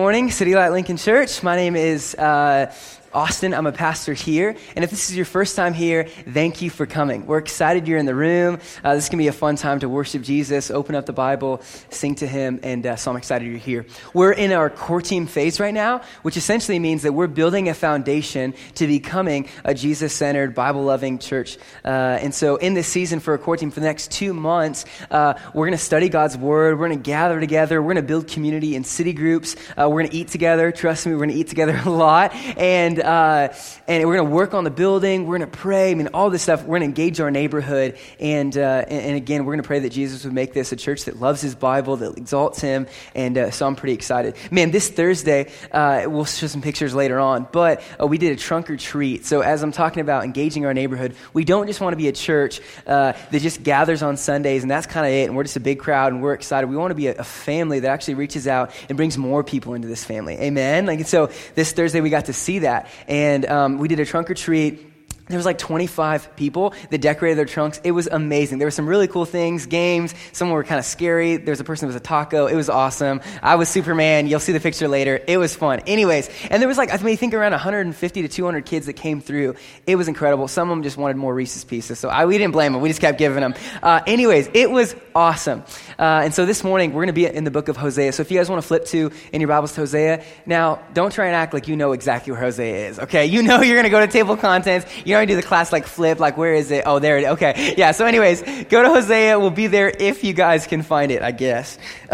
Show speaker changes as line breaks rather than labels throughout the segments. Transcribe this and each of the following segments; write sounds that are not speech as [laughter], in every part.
Morning, City Light Lincoln Church. My name is uh, Austin. I'm a pastor here. And if this is your first time here, thank you for coming. We're excited you're in the room. Uh, this to be a fun time to worship Jesus, open up the Bible, sing to Him, and uh, so I'm excited you're here. We're in our core team phase right now, which essentially means that we're building a foundation to becoming a Jesus centered, Bible loving church. Uh, and so in this season for a core team for the next two months, uh, we're going to study God's Word. We're going to gather together. We're going to build community in city groups. Uh, we're going to eat together. Trust me, we're going to eat together [laughs] a lot. And uh, and we're going to work on the building. We're going to pray. I mean, all this stuff. We're going to engage our neighborhood. And, uh, and, and, again, we're going to pray that Jesus would make this a church that loves his Bible, that exalts him. And uh, so I'm pretty excited. Man, this Thursday, uh, we'll show some pictures later on, but uh, we did a trunk or treat. So as I'm talking about engaging our neighborhood, we don't just want to be a church uh, that just gathers on Sundays and that's kind of it. And we're just a big crowd and we're excited. We want to be a, a family that actually reaches out and brings more people into this family. Amen. Like, so this Thursday, we got to see that. And um, we did a trunk or treat there was like 25 people that decorated their trunks. It was amazing. There were some really cool things, games. Some were kind of scary. There was a person that was a taco. It was awesome. I was Superman. You'll see the picture later. It was fun. Anyways, and there was like, I think around 150 to 200 kids that came through. It was incredible. Some of them just wanted more Reese's Pieces. So I, we didn't blame them. We just kept giving them. Uh, anyways, it was awesome. Uh, and so this morning, we're going to be in the book of Hosea. So if you guys want to flip to in your Bibles to Hosea, now don't try and act like you know exactly where Hosea is, okay? You know you're going to go to table contents. You know do the class like flip, like where is it? Oh, there it is. Okay. Yeah. So anyways, go to Hosea. We'll be there if you guys can find it, I guess. [laughs]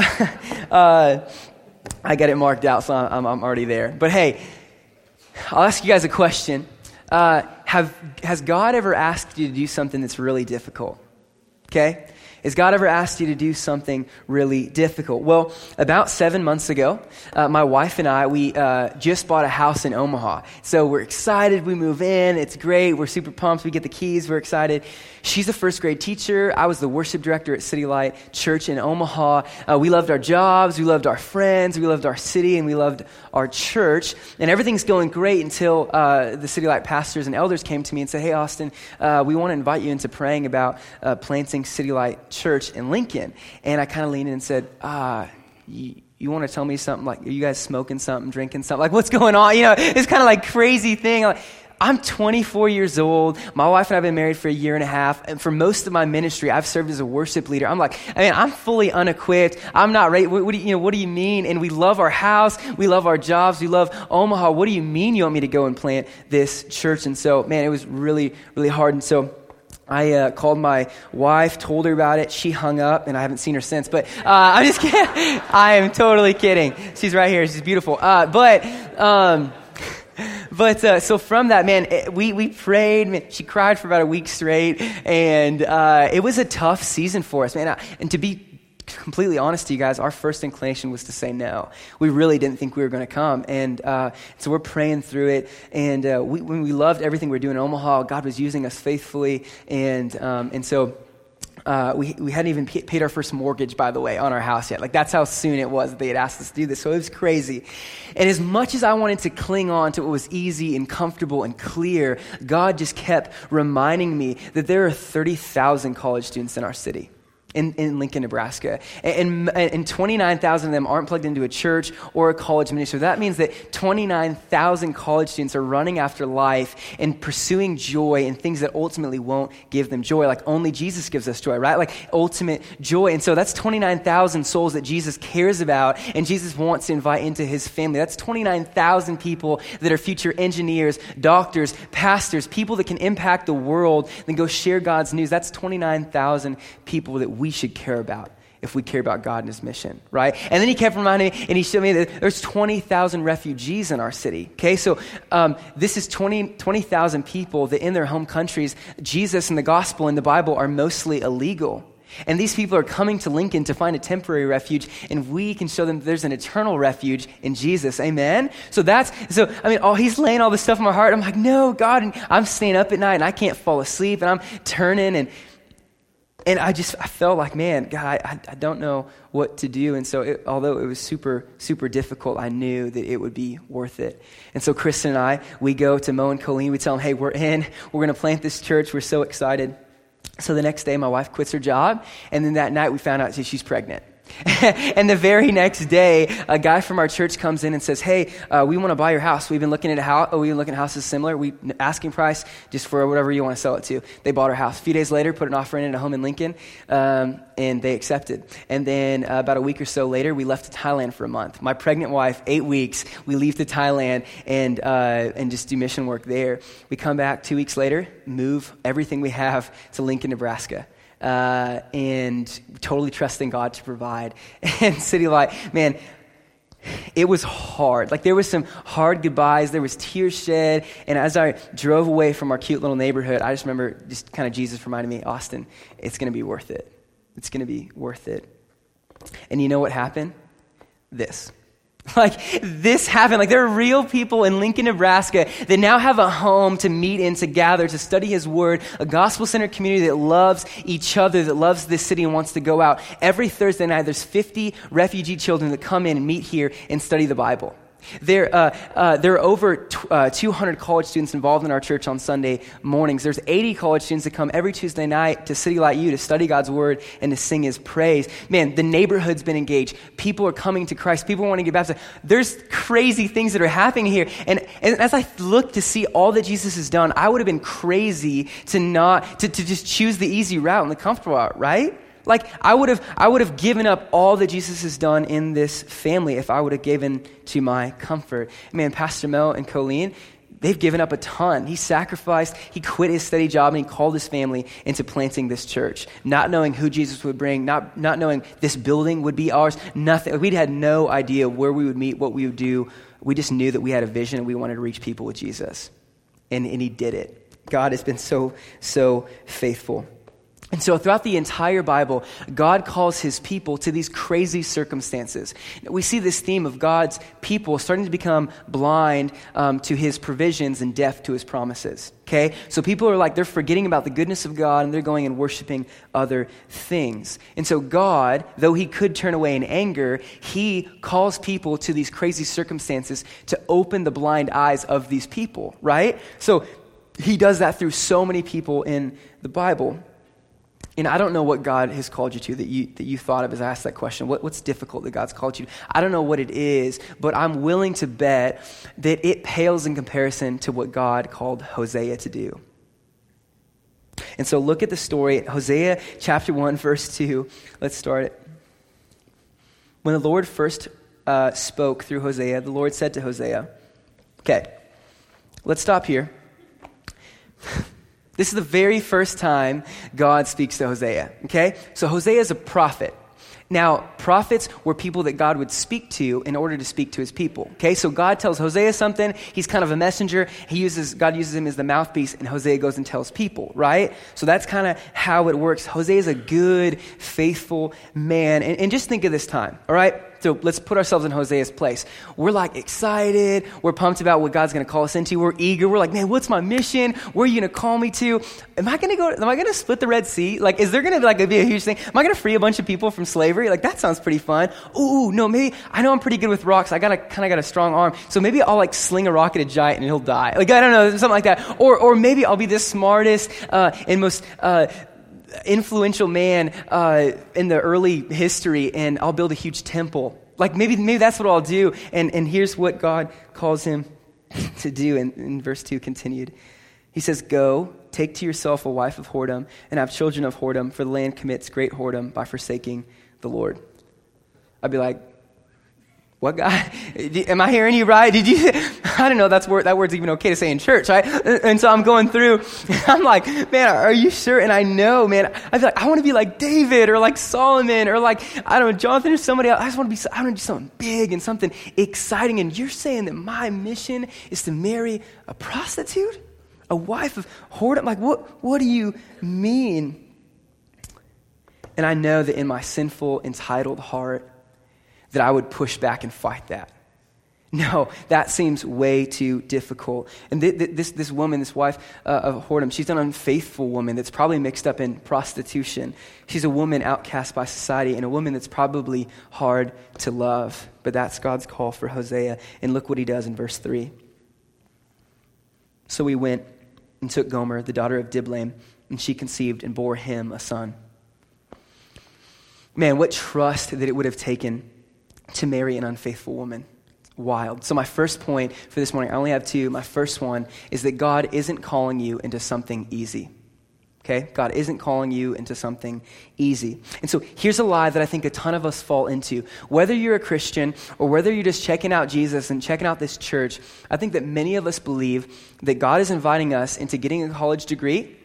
uh, I got it marked out, so I'm, I'm, already there. But hey, I'll ask you guys a question. Uh, have, has God ever asked you to do something that's really difficult? Okay? Has God ever asked you to do something really difficult? Well, about seven months ago, uh, my wife and I, we uh, just bought a house in Omaha. So we're excited. We move in. It's great. We're super pumped. We get the keys. We're excited. She's a first grade teacher. I was the worship director at City Light Church in Omaha. Uh, we loved our jobs. We loved our friends. We loved our city. And we loved our church. And everything's going great until uh, the City Light pastors and elders came to me and said, Hey, Austin, uh, we want to invite you into praying about uh, planting City Light church in Lincoln. And I kind of leaned in and said, ah, you, you want to tell me something like, are you guys smoking something, drinking something? Like, what's going on? You know, it's kind of like crazy thing. Like, I'm 24 years old. My wife and I have been married for a year and a half. And for most of my ministry, I've served as a worship leader. I'm like, I mean, I'm fully unequipped. I'm not ready. What, what, do you, you know, what do you mean? And we love our house. We love our jobs. We love Omaha. What do you mean you want me to go and plant this church? And so, man, it was really, really hard. And so, I uh, called my wife, told her about it. She hung up, and I haven't seen her since. But uh, I'm just [laughs] kidding. I am totally kidding. She's right here. She's beautiful. Uh, but. Um, but uh, so from that, man, it, we, we prayed. Man, she cried for about a week straight, and uh, it was a tough season for us, man. And to be completely honest to you guys, our first inclination was to say no. We really didn't think we were going to come. And uh, so we're praying through it. And uh, we, when we loved everything we were doing in Omaha, God was using us faithfully. And, um, and so uh, we, we hadn't even paid our first mortgage, by the way, on our house yet. Like, that's how soon it was that they had asked us to do this. So it was crazy. And as much as I wanted to cling on to what was easy and comfortable and clear, God just kept reminding me that there are 30,000 college students in our city in, in Lincoln, Nebraska. And, and 29,000 of them aren't plugged into a church or a college ministry. That means that 29,000 college students are running after life and pursuing joy and things that ultimately won't give them joy, like only Jesus gives us joy, right? Like ultimate joy. And so that's 29,000 souls that Jesus cares about and Jesus wants to invite into his family. That's 29,000 people that are future engineers, doctors, pastors, people that can impact the world and go share God's news. That's 29,000 people that we we should care about if we care about God and his mission, right? And then he kept reminding me, and he showed me that there's 20,000 refugees in our city, okay? So um, this is 20,000 20, people that in their home countries, Jesus and the gospel and the Bible are mostly illegal. And these people are coming to Lincoln to find a temporary refuge, and we can show them that there's an eternal refuge in Jesus. Amen? So that's, so, I mean, oh, he's laying all this stuff in my heart. I'm like, no, God. And I'm staying up at night, and I can't fall asleep, and I'm turning, and and I just I felt like, man, God, I, I don't know what to do. And so, it, although it was super, super difficult, I knew that it would be worth it. And so, Kristen and I, we go to Mo and Colleen. We tell them, hey, we're in. We're going to plant this church. We're so excited. So the next day, my wife quits her job. And then that night, we found out she's pregnant. [laughs] and the very next day, a guy from our church comes in and says, "Hey, uh, we want to buy your house. We've been looking at a house. Oh, we've been looking at houses similar. We asking price just for whatever you want to sell it to." They bought our house. A few days later, put an offer in at a home in Lincoln, um, and they accepted. And then uh, about a week or so later, we left to Thailand for a month. My pregnant wife, eight weeks, we leave to Thailand and uh, and just do mission work there. We come back two weeks later, move everything we have to Lincoln, Nebraska uh, and totally trusting God to provide. [laughs] And City Light, man, it was hard. Like there was some hard goodbyes, there was tears shed, and as I drove away from our cute little neighborhood, I just remember just kind of Jesus reminding me, Austin, it's going to be worth it. It's going to be worth it. And you know what happened? This. [laughs] Like, this happened. Like, there are real people in Lincoln, Nebraska that now have a home to meet in, to gather, to study His Word, a gospel centered community that loves each other, that loves this city and wants to go out. Every Thursday night, there's 50 refugee children that come in and meet here and study the Bible. There, uh, uh, there are over t- uh, 200 college students involved in our church on Sunday mornings. There's 80 college students that come every Tuesday night to City Light U to study God's Word and to sing His praise. Man, the neighborhood's been engaged. People are coming to Christ. People want to get baptized. There's crazy things that are happening here. And, and as I look to see all that Jesus has done, I would have been crazy to not, to, to just choose the easy route and the comfortable route, right? Like, I would have, I would have given up all that Jesus has done in this family if I would have given to my comfort. Man, Pastor Mel and Colleen, they've given up a ton. He sacrificed, he quit his steady job, and he called his family into planting this church, not knowing who Jesus would bring, not, not knowing this building would be ours, nothing. We had no idea where we would meet, what we would do. We just knew that we had a vision and we wanted to reach people with Jesus. And, and he did it. God has been so, so faithful. And so, throughout the entire Bible, God calls his people to these crazy circumstances. We see this theme of God's people starting to become blind um, to his provisions and deaf to his promises. Okay? So, people are like, they're forgetting about the goodness of God and they're going and worshiping other things. And so, God, though he could turn away in anger, he calls people to these crazy circumstances to open the blind eyes of these people, right? So, he does that through so many people in the Bible. And I don't know what God has called you to that you, that you thought of as I asked that question. What, what's difficult that God's called you to? I don't know what it is, but I'm willing to bet that it pales in comparison to what God called Hosea to do. And so look at the story, Hosea chapter 1, verse 2. Let's start it. When the Lord first uh, spoke through Hosea, the Lord said to Hosea, Okay, let's stop here. [laughs] This is the very first time God speaks to Hosea, okay? So Hosea is a prophet. Now, prophets were people that God would speak to in order to speak to his people. Okay, so God tells Hosea something. He's kind of a messenger. He uses, God uses him as the mouthpiece, and Hosea goes and tells people, right? So that's kind of how it works. Hosea is a good, faithful man. And, and just think of this time, all right? So let's put ourselves in Hosea's place. We're like excited. We're pumped about what God's going to call us into. We're eager. We're like, man, what's my mission? Where are you going to call me to? Am I going to go? Am I going to split the Red Sea? Like, is there going to like be a huge thing? Am I going to free a bunch of people from slavery? Like, that sounds pretty fun. Ooh, no, maybe I know I'm pretty good with rocks. I got a kind of got a strong arm, so maybe I'll like sling a rock at a giant and he'll die. Like, I don't know, something like that. Or, or maybe I'll be the smartest uh, and most. Uh, influential man uh, in the early history and I'll build a huge temple like maybe, maybe that's what I'll do. And, and here's what God calls him [laughs] to do. And in verse 2 continued. He says, Go, take to yourself a wife of whoredom, and have children of whoredom, for the land commits great whoredom by forsaking the Lord. I'd be like, what God? [laughs] Am I hearing you right? Did you? [laughs] I don't know. That's word. That word's even okay to say in church, right? And so I'm going through. [laughs] I'm like, man, are you sure? And I know, man. I feel like I want to be like David or like Solomon or like I don't know Jonathan or somebody else. I just want to be. I want to do something big and something exciting. And you're saying that my mission is to marry a prostitute, a wife of whoredom. Like, what? What do you mean? And I know that in my sinful, entitled heart that I would push back and fight that. No, that seems way too difficult. And th- th- this, this woman, this wife uh, of whoredom, she's an unfaithful woman that's probably mixed up in prostitution. She's a woman outcast by society and a woman that's probably hard to love. But that's God's call for Hosea. And look what he does in verse 3. So he went and took Gomer, the daughter of Diblaim, and she conceived and bore him a son. Man, what trust that it would have taken to marry an unfaithful woman. Wild. So, my first point for this morning, I only have two. My first one is that God isn't calling you into something easy. Okay? God isn't calling you into something easy. And so here's a lie that I think a ton of us fall into. Whether you're a Christian or whether you're just checking out Jesus and checking out this church, I think that many of us believe that God is inviting us into getting a college degree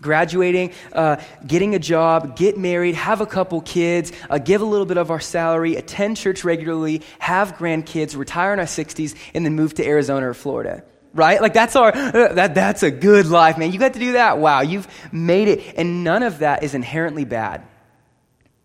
graduating, uh, getting a job, get married, have a couple kids, uh, give a little bit of our salary, attend church regularly, have grandkids, retire in our 60s, and then move to Arizona or Florida right? Like that's our uh, that that's a good life, man. You got to do that. Wow, you've made it. And none of that is inherently bad.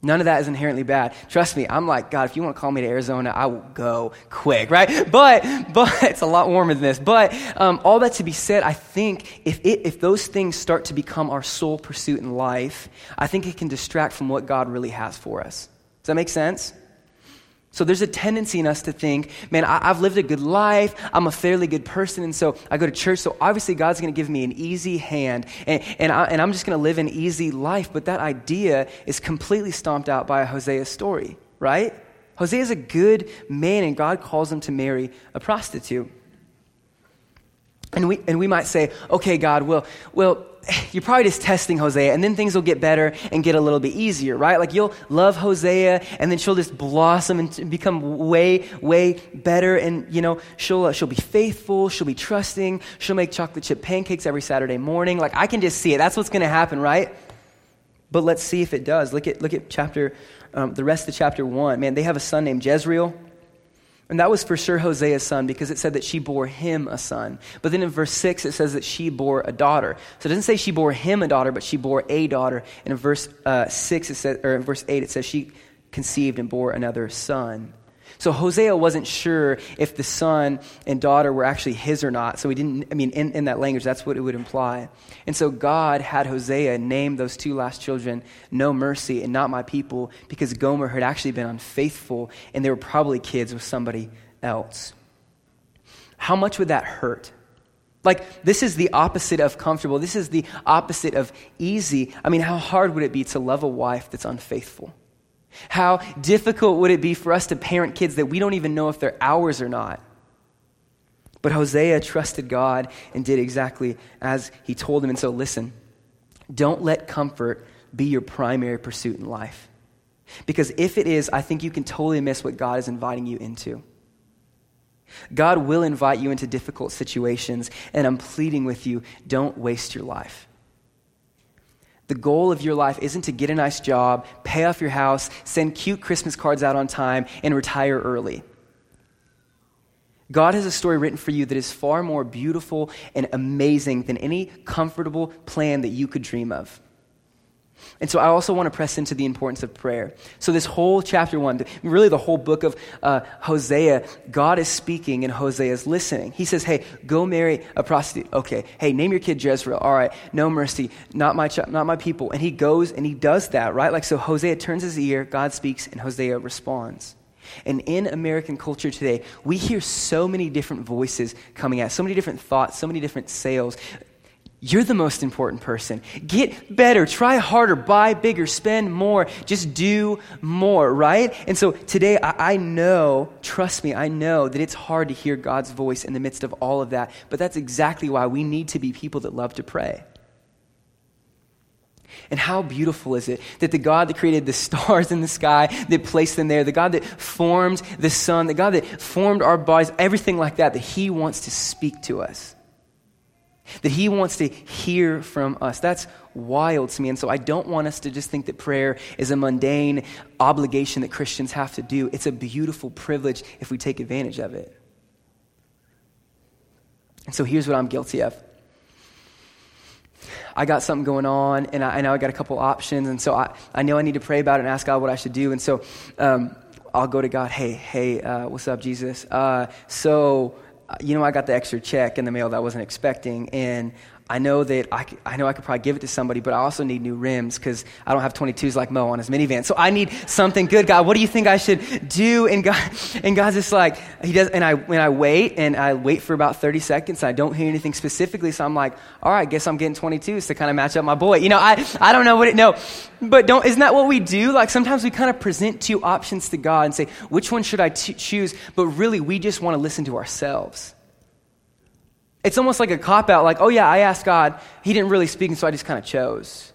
None of that is inherently bad. Trust me, I'm like, God, if you want to call me to Arizona, I will go quick, right? [laughs] But, but [laughs] it's a lot warmer than this. But um, all that to be said, I think if, it, if those things start to become our sole pursuit in life, I think it can distract from what God really has for us. Does that make sense? So there's a tendency in us to think, man, I, have lived a good life. I'm a fairly good person. And so I go to church. So obviously God's going to give me an easy hand. And, and, I, and I'm just going to live an easy life. But that idea is completely stomped out by Hosea's story, right? Hosea is a good man, and God calls him to marry a prostitute. And we, and we might say, okay, God, well, well, you're probably just testing Hosea, and then things will get better and get a little bit easier, right? Like you'll love Hosea, and then she'll just blossom and become way, way better. And you know, she'll uh, she'll be faithful, she'll be trusting, she'll make chocolate chip pancakes every Saturday morning. Like I can just see it. That's what's going to happen, right? But let's see if it does. Look at look at chapter, um, the rest of chapter one. Man, they have a son named Jezreel. And that was for sure Hosea's son because it said that she bore him a son. But then in verse 6, it says that she bore a daughter. So it doesn't say she bore him a daughter, but she bore a daughter. And in verse uh, 6, it says, or in verse 8, it says she conceived and bore another son. So Hosea wasn't sure if the son and daughter were actually his or not. So he didn't, I mean, in, in that language, that's what it would imply. And so God had Hosea name those two last children No Mercy and Not My People because Gomer had actually been unfaithful and they were probably kids with somebody else. How much would that hurt? Like, this is the opposite of comfortable. This is the opposite of easy. I mean, how hard would it be to love a wife that's unfaithful? How difficult would it be for us to parent kids that we don't even know if they're ours or not? But Hosea trusted God and did exactly as he told him. And so, listen, don't let comfort be your primary pursuit in life. Because if it is, I think you can totally miss what God is inviting you into. God will invite you into difficult situations, and I'm pleading with you don't waste your life. The goal of your life isn't to get a nice job, pay off your house, send cute Christmas cards out on time, and retire early. God has a story written for you that is far more beautiful and amazing than any comfortable plan that you could dream of. And so I also want to press into the importance of prayer. So, this whole chapter one, really the whole book of uh, Hosea, God is speaking and Hosea is listening. He says, Hey, go marry a prostitute. Okay. Hey, name your kid Jezreel. All right. No mercy. Not my, ch- not my people. And he goes and he does that, right? Like, so Hosea turns his ear, God speaks, and Hosea responds. And in American culture today, we hear so many different voices coming out, so many different thoughts, so many different sales. You're the most important person. Get better, try harder, buy bigger, spend more, just do more, right? And so today, I, I, know, trust me, I know that it's hard to hear God's voice in the midst of all of that, but that's exactly why we need to be people that love to pray. And how beautiful is it that the God that created the [laughs] stars in the sky, that placed them there, the God that formed the sun, the God that formed our bodies, everything like that, that He wants to speak to us that He wants to hear from us. That's wild to me. And so I don't want us to just think that prayer is a mundane obligation that Christians have to do. It's a beautiful privilege if we take advantage of it. And so here's what I'm guilty of. I got something going on, and I, I know I got a couple options, and so I, I know I need to pray about it and ask God what I should do. And so um, I'll go to God, hey, hey, uh, what's up, Jesus? Uh, so you know, I got the extra check in the mail that I wasn't expecting, and I know that I, I know I could probably give it to somebody, but I also need new rims because I don't have 22s like Mo on his minivan. So I need something good. God, what do you think I should do? And God, [laughs] and God's just like, he does, and I, when I wait and I wait for about 30 seconds, I don't hear anything specifically. So I'm like, all right, guess I'm getting 22s to kind of match up my boy. You know, I, I don't know what it, no, but don't, isn't that what we do? Like sometimes we kind of present two options to God and say, which one should I t- choose? But really, we just want to listen to ourselves. It's almost like a cop out, like, oh yeah, I asked God. He didn't really speak, and so I just kind of chose.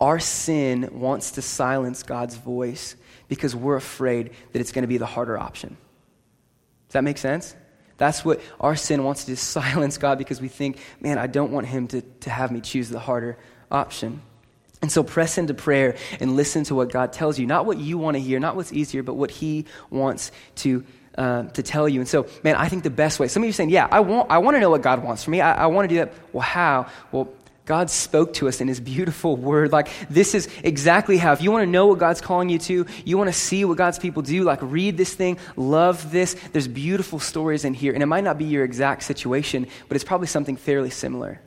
Our sin wants to silence God's voice because we're afraid that it's going to be the harder option. Does that make sense? That's what our sin wants to [laughs] silence God because we think, man, I don't want him to, to have me choose the harder option. And so press into prayer and listen to what God tells you. Not what you want to hear, not what's easier, but what he wants to uh, to tell you. And so, man, I think the best way, some of you saying, yeah, I want, I want to know what God wants for me. I, I want to do that. Well, how? Well, God spoke to us in his beautiful [laughs] word. Like, this is exactly how. If you want to know what God's calling you to, you want to see what God's people do, like, read this thing, love this. There's beautiful stories in here. And it might not be your exact situation, but it's probably something fairly similar.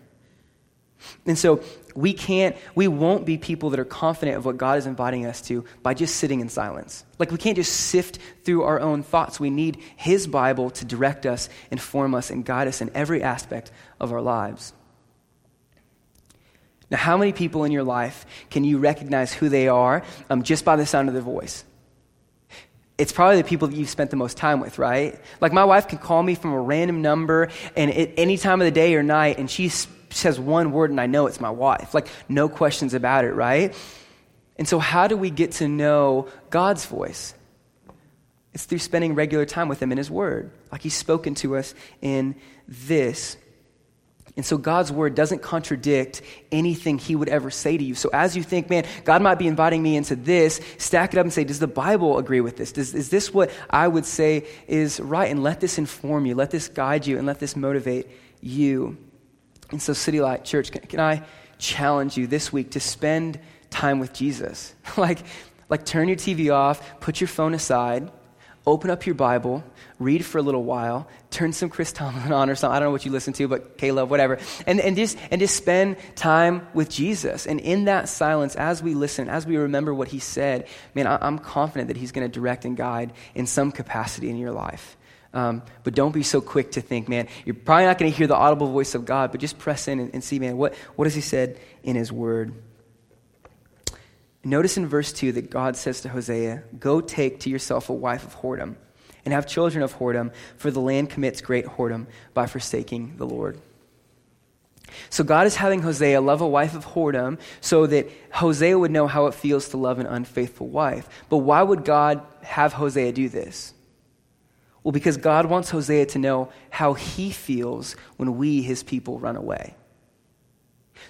And so we can't, we won't be people that are confident of what God is inviting us to by just sitting in silence. Like we can't just sift through our own thoughts. We need His Bible to direct us, inform us, and guide us in every aspect of our lives. Now, how many people in your life can you recognize who they are um, just by the sound of their voice? It's probably the people that you've spent the most time with, right? Like my wife can call me from a random number and at any time of the day or night, and she's says one word and I know it's my wife. Like, no questions about it, right? And so, how do we get to know God's voice? It's through spending regular time with Him in His Word, like He's spoken to us in this. And so God's word doesn't contradict anything he would ever say to you. So as you think, man, God might be inviting me into this, stack it up and say, does the Bible agree with this? Does, is this what I would say is right? And let this inform you, let this guide you, and let this motivate you. And so, City Light Church, can, can I challenge you this week to spend time with Jesus? [laughs] like, like, turn your TV off, put your phone aside, open up your Bible, read for a little while, turn some Chris Tomlin [laughs] on or something. I don't know what you listen to, but Caleb, whatever. And, and, just, and just spend time with Jesus. And in that silence, as we listen, as we remember what he said, man, I, I'm confident that he's going to direct and guide in some capacity in your life. Um, but don't be so quick to think, man, you're probably not going to hear the audible voice of God, but just press in and, and see, man, what, what has he said in his word? Notice in verse 2 that God says to Hosea, Go take to yourself a wife of whoredom and have children of whoredom, for the land commits great whoredom by forsaking the Lord. So God is having Hosea love a wife of whoredom so that Hosea would know how it feels to love an unfaithful wife. But why would God have Hosea do this? Well, because God wants Hosea to know how he feels when we, his people, run away.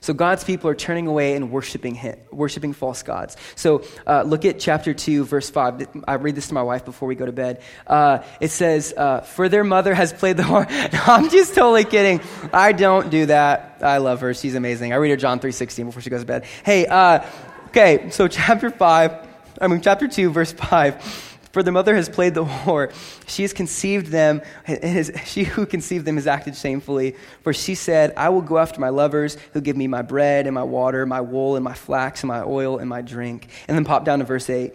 So God's people are turning away and worshiping him, worshiping false gods. So uh, look at chapter 2, verse 5. I read this to my wife before we go to bed. Uh, it says, uh, For their mother has played the horn. [laughs] no, I'm just totally kidding. I don't do that. I love her. She's amazing. I read her John 3.16 before she goes to bed. Hey, uh, okay, so chapter 5, I mean, chapter 2, verse 5. For the mother has played the [laughs] whore. She has conceived them, has, [laughs] she who conceived them has acted shamefully. For she said, I will go after my lovers who give me my bread and my water, my wool and my flax and my oil and my drink. And then pop down to verse 8.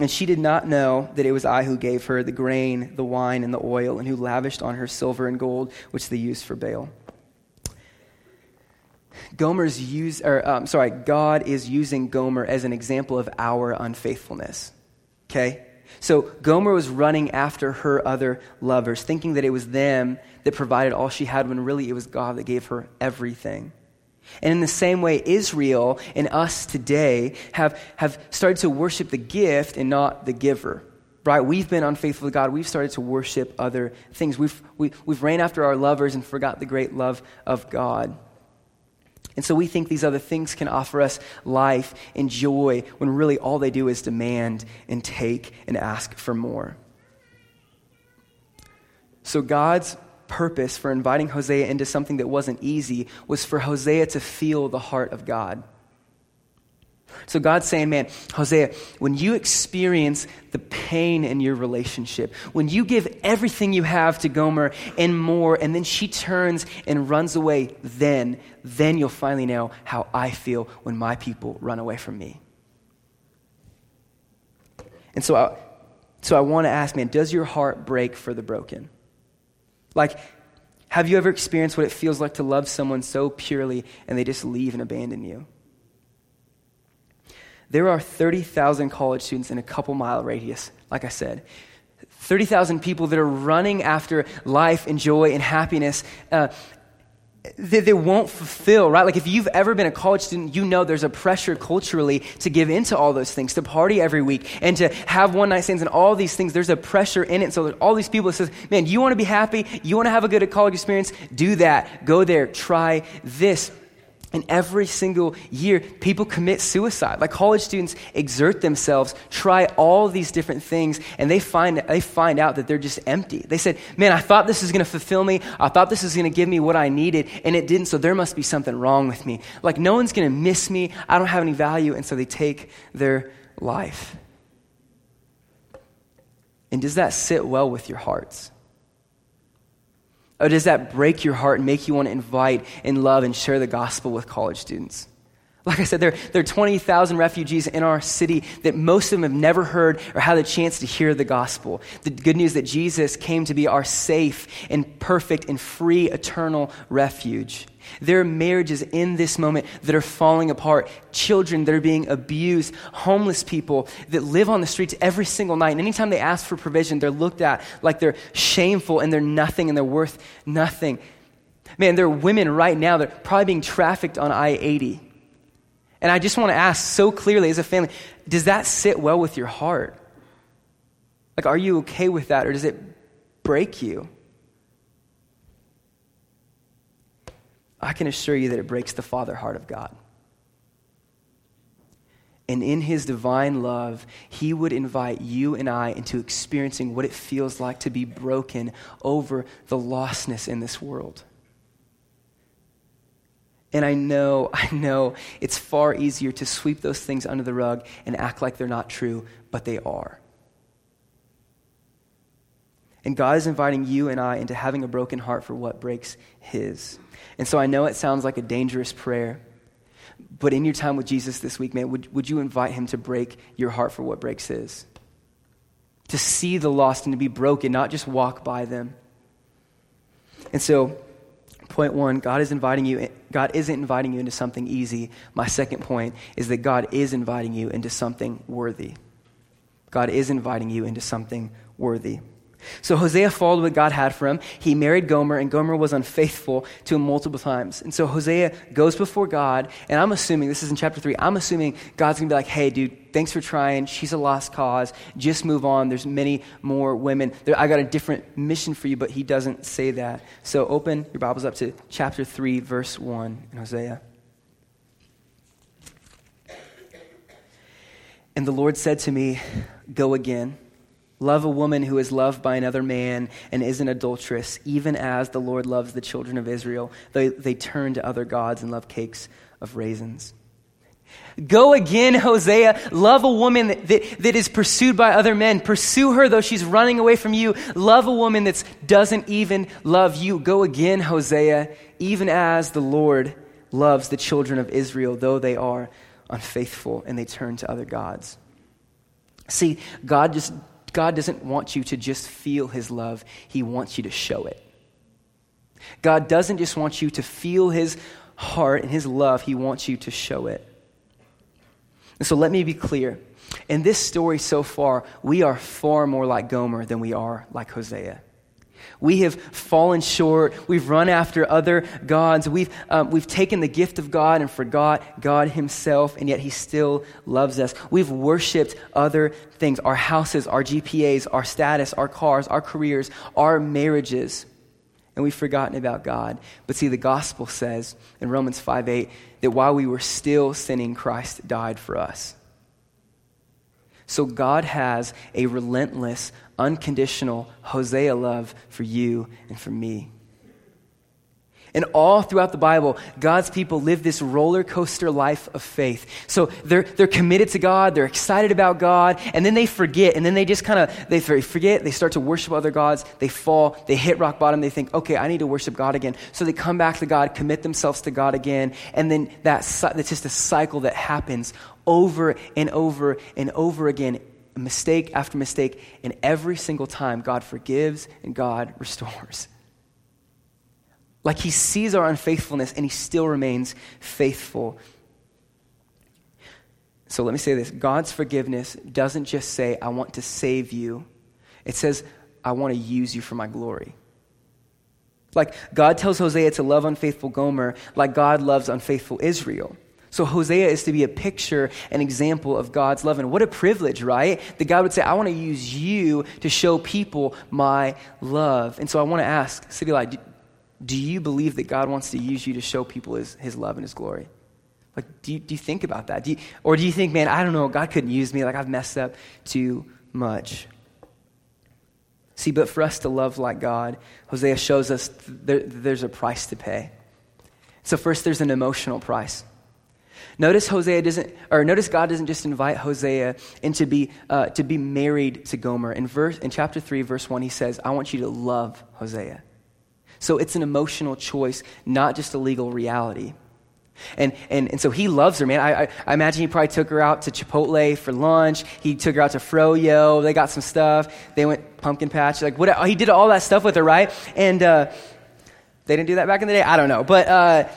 And she did not know that it was I who gave her the grain, the wine, and the oil, and who lavished on her silver and gold, which they used for Baal. Gomer's use, or um, sorry, God is using Gomer as an example of our unfaithfulness. Okay? So Gomer was running after her other lovers, thinking that it was them that provided all she had when really it was God that gave her everything. And in the same way, Israel and us today have, have started to worship the gift and not the giver. Right? We've been unfaithful to God. We've started to worship other things. We've, we, have we have ran after our lovers and forgot the great love of God. And so we think these other things can offer us life and joy when really all they do is demand and take and ask for more. So God's purpose for inviting Hosea into something that wasn't easy was for Hosea to feel the heart of God. So God's saying, man, Hosea, when you experience the pain in your relationship, when you give everything you have to Gomer and more, and then she turns and runs away, then, then you'll finally know how I feel when my people run away from me. And so I, so I want to ask, man, does your heart break for the broken? Like, have you ever experienced what it feels like to love someone so purely and they just leave and abandon you? There are 30,000 college students in a couple mile radius, like I said. 30,000 people that are running after life and joy and happiness. Uh, that they won't fulfill, right? Like if you've ever been a college student, you know there's a pressure culturally to give into all those things, to party every week and to have one night stands and all these things. There's a pressure in it. So all these people that says, man, you want to be happy? You want to have a good college experience? Do that. Go there. Try this. And every single year, people commit suicide. Like college students exert themselves, try all these different things, and they find, they find out that they're just empty. They said, Man, I thought this was going to fulfill me. I thought this was going to give me what I needed, and it didn't, so there must be something wrong with me. Like no one's going to miss me. I don't have any value, and so they take their life. And does that sit well with your hearts? Or does that break your heart and make you want to invite and love and share the gospel with college students? Like I said, there, there are 20,000 refugees in our city that most of them have never heard or had the chance to hear the gospel. The good news that Jesus came to be our safe and perfect and free eternal refuge. There are marriages in this moment that are falling apart, children that are being abused, homeless people that live on the streets every single night. And anytime they ask for provision, they're looked at like they're shameful and they're nothing and they're worth nothing. Man, there are women right now that are probably being trafficked on I 80 and I just want to ask so clearly as a family does that sit well with your heart? Like, are you okay with that, or does it break you? I can assure you that it breaks the Father heart of God. And in his divine love, he would invite you and I into experiencing what it feels like to be broken over the lostness in this world. And I know, [laughs] I know it's far easier to sweep those things under the rug and act like they're not true, but they are. And God is inviting you and I into having a broken heart for what breaks His. And so I know it sounds like a dangerous prayer, but in your time with Jesus this week, man, would, would you invite Him to break your heart for what breaks His? To see the lost and to be broken, not just walk by them. And so Point one, God is inviting you, God isn't inviting you into something easy. My second point is that God is inviting you into something worthy. God is inviting you into something worthy. So Hosea followed what God had for him. He married Gomer, and Gomer was unfaithful to him multiple times. And so Hosea goes before God, and I'm assuming, this is in chapter 3, I'm assuming God's going to be like, hey, dude, thanks for trying. She's a lost cause. Just move on. There's many more women. There, I got a different mission for you, but he doesn't say that. So open your Bibles up to chapter 3, verse 1 in Hosea. And the Lord said to me, Go again Love a woman who is loved by another man and is an adulteress, even as the Lord loves the children of Israel. They, they turn to other gods and love cakes of raisins. Go again, [laughs] Hosea. Love a woman that, that, that is pursued by other men. Pursue her though she's running away from you. Love a woman that doesn't even love you. Go again, Hosea, even as the Lord loves the children of Israel, though they are unfaithful and they turn to other gods. See, God just God doesn't want you to just feel his love, he wants you to show it. God doesn't just want you to feel his heart and his love, he wants you to show it. And so let me be clear. In this story so far, we are far more like Gomer than we are like Hosea. We have fallen short. We've run after other gods. We've, um, we've taken the gift of God and forgot God Himself, and yet He still loves us. We've worshiped other things our houses, our GPAs, our status, our cars, our careers, our marriages, and we've forgotten about God. But see, the gospel says in Romans 5 8 that while we were still sinning, Christ died for us. So God has a relentless, unconditional Hosea love for you and for me. And all throughout the Bible, God's people live this roller coaster life of faith. So they're, they're committed to God, they're excited about God, and then they forget, and then they just kind of, they forget, they start to worship other gods, they fall, they hit rock bottom, they think, okay, I need to worship God again. So they come back to God, commit themselves to God again, and then that, that's just a cycle that happens over and over and over again mistake after mistake, and every single time God forgives and God [laughs] restores. Like he sees our unfaithfulness and he still remains faithful. So let me say this God's forgiveness doesn't just say, I want to save you, it says, I want to use you for my glory. Like God tells Hosea to love unfaithful Gomer, like God loves unfaithful Israel. So Hosea is to be a picture, an example of God's love. And what a privilege, right? That God would say, I want to use you to show people my love. And so I want to ask, City Light, do you believe that God wants to use you to show people his, his love and his glory? Like, do you, do you think about that? Do you, or do you think, man, I don't know, God couldn't use me, like I've messed up too much? See, but for us to love like God, Hosea shows us there, there's a price to pay. So, first, there's an emotional price. Notice Hosea doesn't, or notice God doesn't just invite Hosea into be, uh, to be married to Gomer. In verse, in chapter three, verse one, he says, "I want you to love Hosea." So it's an emotional choice, not just a legal reality. And, and, and so he loves her, man. I, I, I, imagine he probably took her out to Chipotle for lunch. He took her out to Froyo. They got some stuff. They went pumpkin patch. Like, what, he did all that stuff with her, right? And uh, they didn't do that back in the day? I don't know. But uh,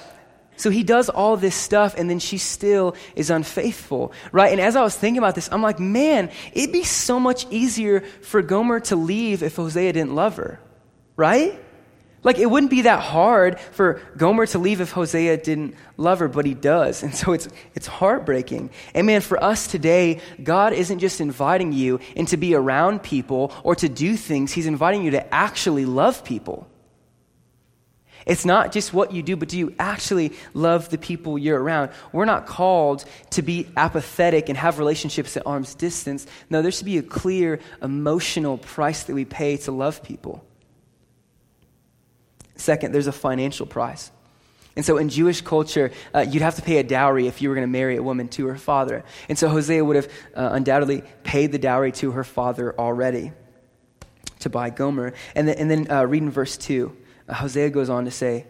so he does all this stuff, and then she still is unfaithful, right? And as I was thinking about this, I'm like, man, it'd be so much easier for Gomer to leave if Hosea didn't love her, right? Like, it wouldn't be that hard for Gomer to leave if Hosea didn't love her, but he does. And so it's, it's heartbreaking. And man, for us today, God isn't just inviting you and to be around people or to do things, He's inviting you to actually love people. It's not just what you do, but do you actually love the people you're around? We're not called to be apathetic and have relationships at arm's distance. No, there should be a clear emotional price that we pay to love people. Second, there's a financial price. And so in Jewish culture, uh, you'd have to pay a dowry if you were going to marry a woman to her father. And so Hosea would have uh, undoubtedly paid the dowry to her father already to buy Gomer. And then, and then uh, read in verse 2, uh, Hosea goes on to say,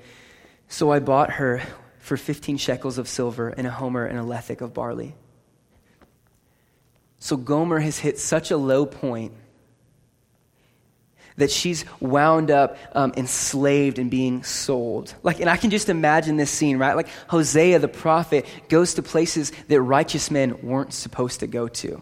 So I bought her for 15 shekels of silver and a homer and a lethech of barley. So Gomer has hit such a low point that she's wound up um, enslaved and being sold. Like, and I can just imagine this scene, right? Like Hosea the prophet goes to places that righteous men weren't supposed to go to.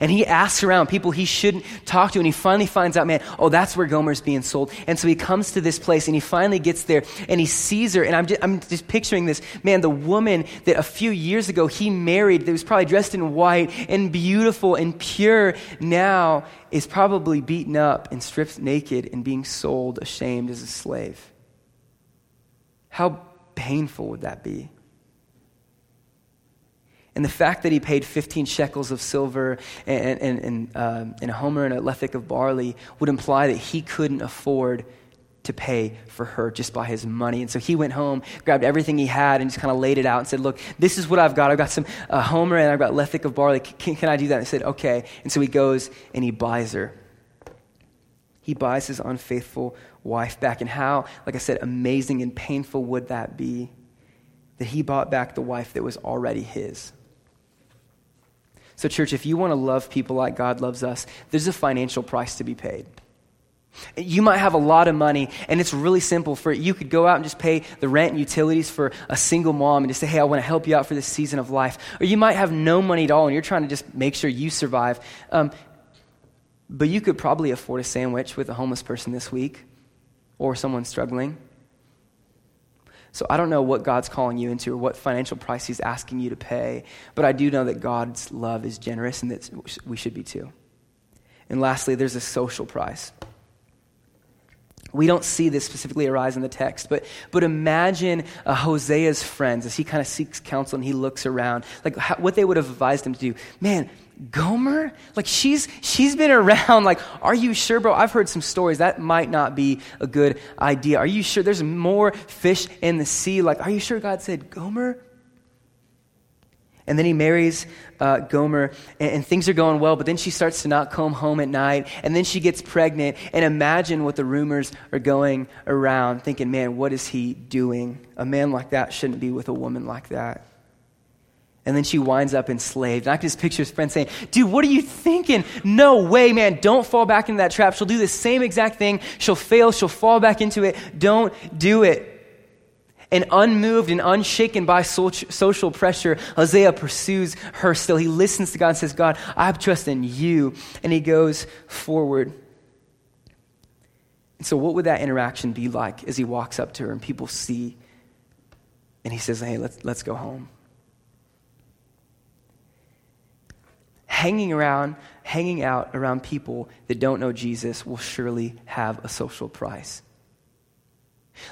And he asks around people he shouldn't talk to, and he finally finds out, man, oh, that's where Gomer's being sold. And so he comes to this place, and he finally gets there, and he sees her, and I'm just, I'm just picturing this, man, the woman that a few years ago he married, that was probably dressed in white and beautiful and pure, now is probably beaten up and stripped naked and being sold, ashamed as a slave. How painful would that be? And the fact that he paid 15 shekels of silver and, and, and, uh, and a homer and a lethech of barley would imply that he couldn't afford to pay for her just by his money. And so he went home, grabbed everything he had, and just kind of laid it out and said, Look, this is what I've got. I've got some uh, homer and I've got lethech of barley. Can, can I do that? And I said, Okay. And so he goes and he buys her. He buys his unfaithful wife back. And how, like I said, amazing and painful would that be that he bought back the wife that was already his? So, church, if you want to love people like God loves us, there's a financial price to be paid. You might have a lot of money, and it's really simple for you could go out and just pay the rent and utilities for a single mom and just say, Hey, I want to help you out for this season of life. Or you might have no money at all, and you're trying to just make sure you survive. Um, but you could probably afford a sandwich with a homeless person this week or someone struggling. So I don't know what God's calling you into or what financial price He's asking you to pay, but I do know that God's love is generous and that we should be too. And lastly, there's a social price. We don't see this specifically arise in the text, but, but imagine uh, Hosea's friends as he kind of seeks counsel and he looks around, like how, what they would have advised him to do. Man, Gomer? Like she's she's been around. Like, are you sure, bro? I've heard some stories that might not be a good idea. Are you sure there's more fish in the sea? Like, are you sure God said Gomer? And then he marries uh, Gomer, and, and, things are going well, but then she starts to not come home at night, and then she gets pregnant. And imagine what the rumors are going around, thinking, man, what is he doing? A man like that shouldn't be with a woman like that. And then she winds up enslaved. And I can just picture his friend saying, Dude, what are you thinking? No way, man. Don't fall back into that trap. She'll do the same exact thing. She'll fail. She'll fall back into it. Don't do it. And unmoved and unshaken by social pressure, Hosea pursues her still. He listens to God and says, God, I have trust in you. And he goes forward. And so, what would that interaction be like as he walks up to her and people see and he says, Hey, let's, let's go home? hanging around, hanging out around people that don't know Jesus will surely have a social price.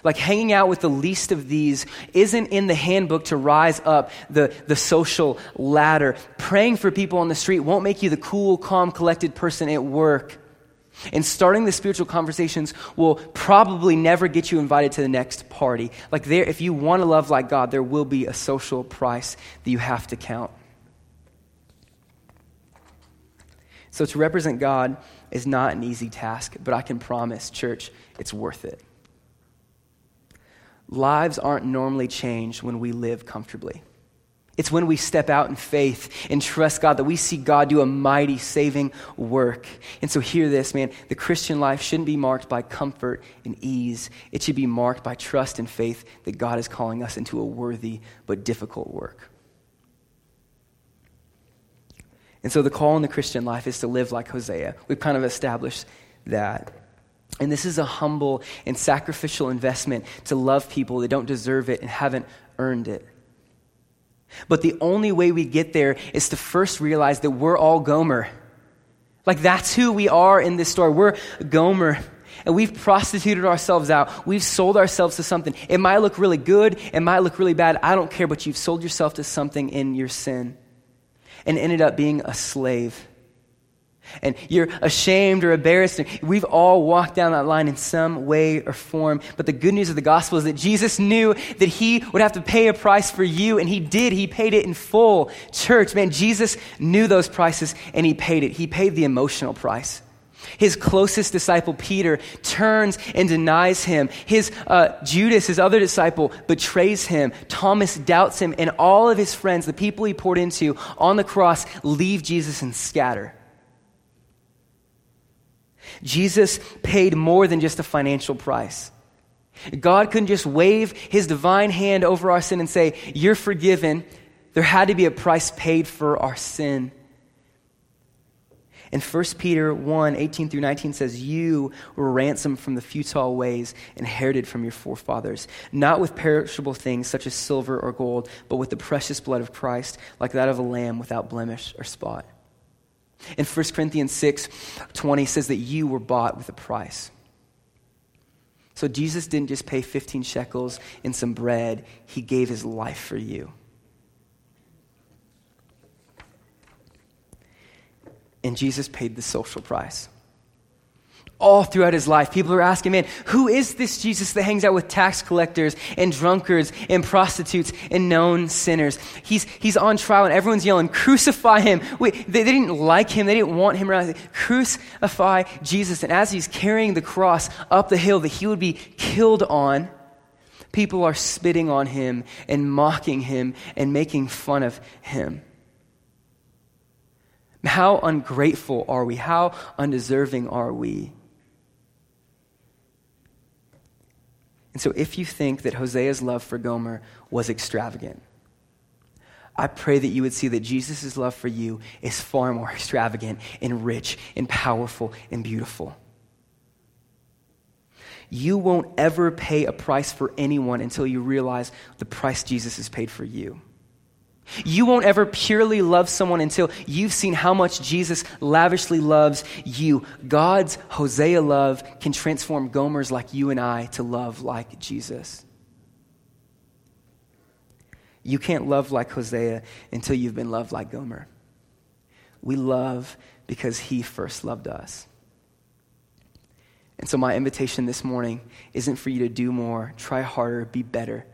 Like hanging out with the least of these isn't in the handbook to rise up the, the social ladder. Praying for people on the street won't make you the cool, calm, collected person at work. And starting the spiritual conversations will probably never get you invited to the next party. Like there, if you want to love like God, there will be a social price that you have to count. So to represent God is not an easy task, but I can promise, church, it's worth it. Lives aren't normally changed when we live comfortably. It's when we step out in faith and trust God that we see God do a mighty saving work. And so, hear this, man. The Christian life shouldn't be marked by comfort and ease. It should be marked by trust and faith that God is calling us into a worthy but difficult work. And so the call in the Christian life is to live like Hosea. We've kind of established that. And this is a humble and sacrificial investment to love people that don't deserve it and haven't earned it. But the only way we get there is to first realize that we're all Gomer. Like that's who we are in this story. We're Gomer. And we've prostituted ourselves out. We've sold ourselves to something. It might look really good. It might look really bad. I don't care, but you've sold yourself to something in your sin and ended up being a slave. And you're ashamed or embarrassed. We've all walked down that line in some way or form. But the good news of the gospel is that Jesus knew that he would have to pay a price for you, and he did. He paid it in full. Church, man, Jesus knew those prices, and he paid it. He paid the emotional price. His closest disciple, Peter, turns and denies him. His uh, Judas, his other disciple, betrays him. Thomas doubts him. And all of his friends, the people he poured into on the cross, leave Jesus and scatter. Jesus paid more than just a financial price. God couldn't just wave his divine hand over our sin and say, You're forgiven. There had to be a price paid for our sin. And 1 Peter 1 18 through 19 says, You were ransomed from the futile ways inherited from your forefathers, not with perishable things such as silver or gold, but with the precious blood of Christ, like that of a lamb without blemish or spot. And 1 Corinthians 6 20 says that you were bought with a price. So Jesus didn't just pay 15 shekels and some bread, he gave his life for you. And Jesus paid the social price. All throughout his life, people are asking, man, who is this Jesus that hangs out with tax collectors and drunkards and prostitutes and known sinners? He's, he's on trial and everyone's yelling, crucify him. Wait, they, they didn't like him. They didn't want him around. Crucify Jesus. And as he's carrying the cross up the hill that he would be killed on, people are spitting on him and mocking him and making fun of him. How ungrateful are we? How undeserving are we? And so, if you think that Hosea's love for Gomer was extravagant, I pray that you would see that Jesus' love for you is far more [laughs] extravagant and rich and powerful and beautiful. You won't ever pay a price for anyone until you realize the price Jesus has paid for you. You won't ever purely love someone until you've seen how much Jesus lavishly loves you. God's Hosea love can transform Gomers like you and I to love like Jesus. You can't love like Hosea until you've been loved like Gomer. We love because he first loved us. And so, my invitation this morning isn't for you to do more, try harder, be better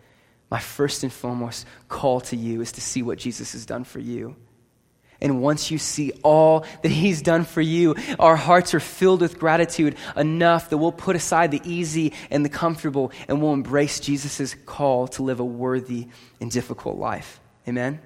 my first and foremost call to you is to see what Jesus has done for you. And once you see all that he's done for you, our hearts are filled with gratitude enough that we'll put aside the easy and the comfortable and we'll embrace Jesus' call to live a worthy and difficult life. Amen?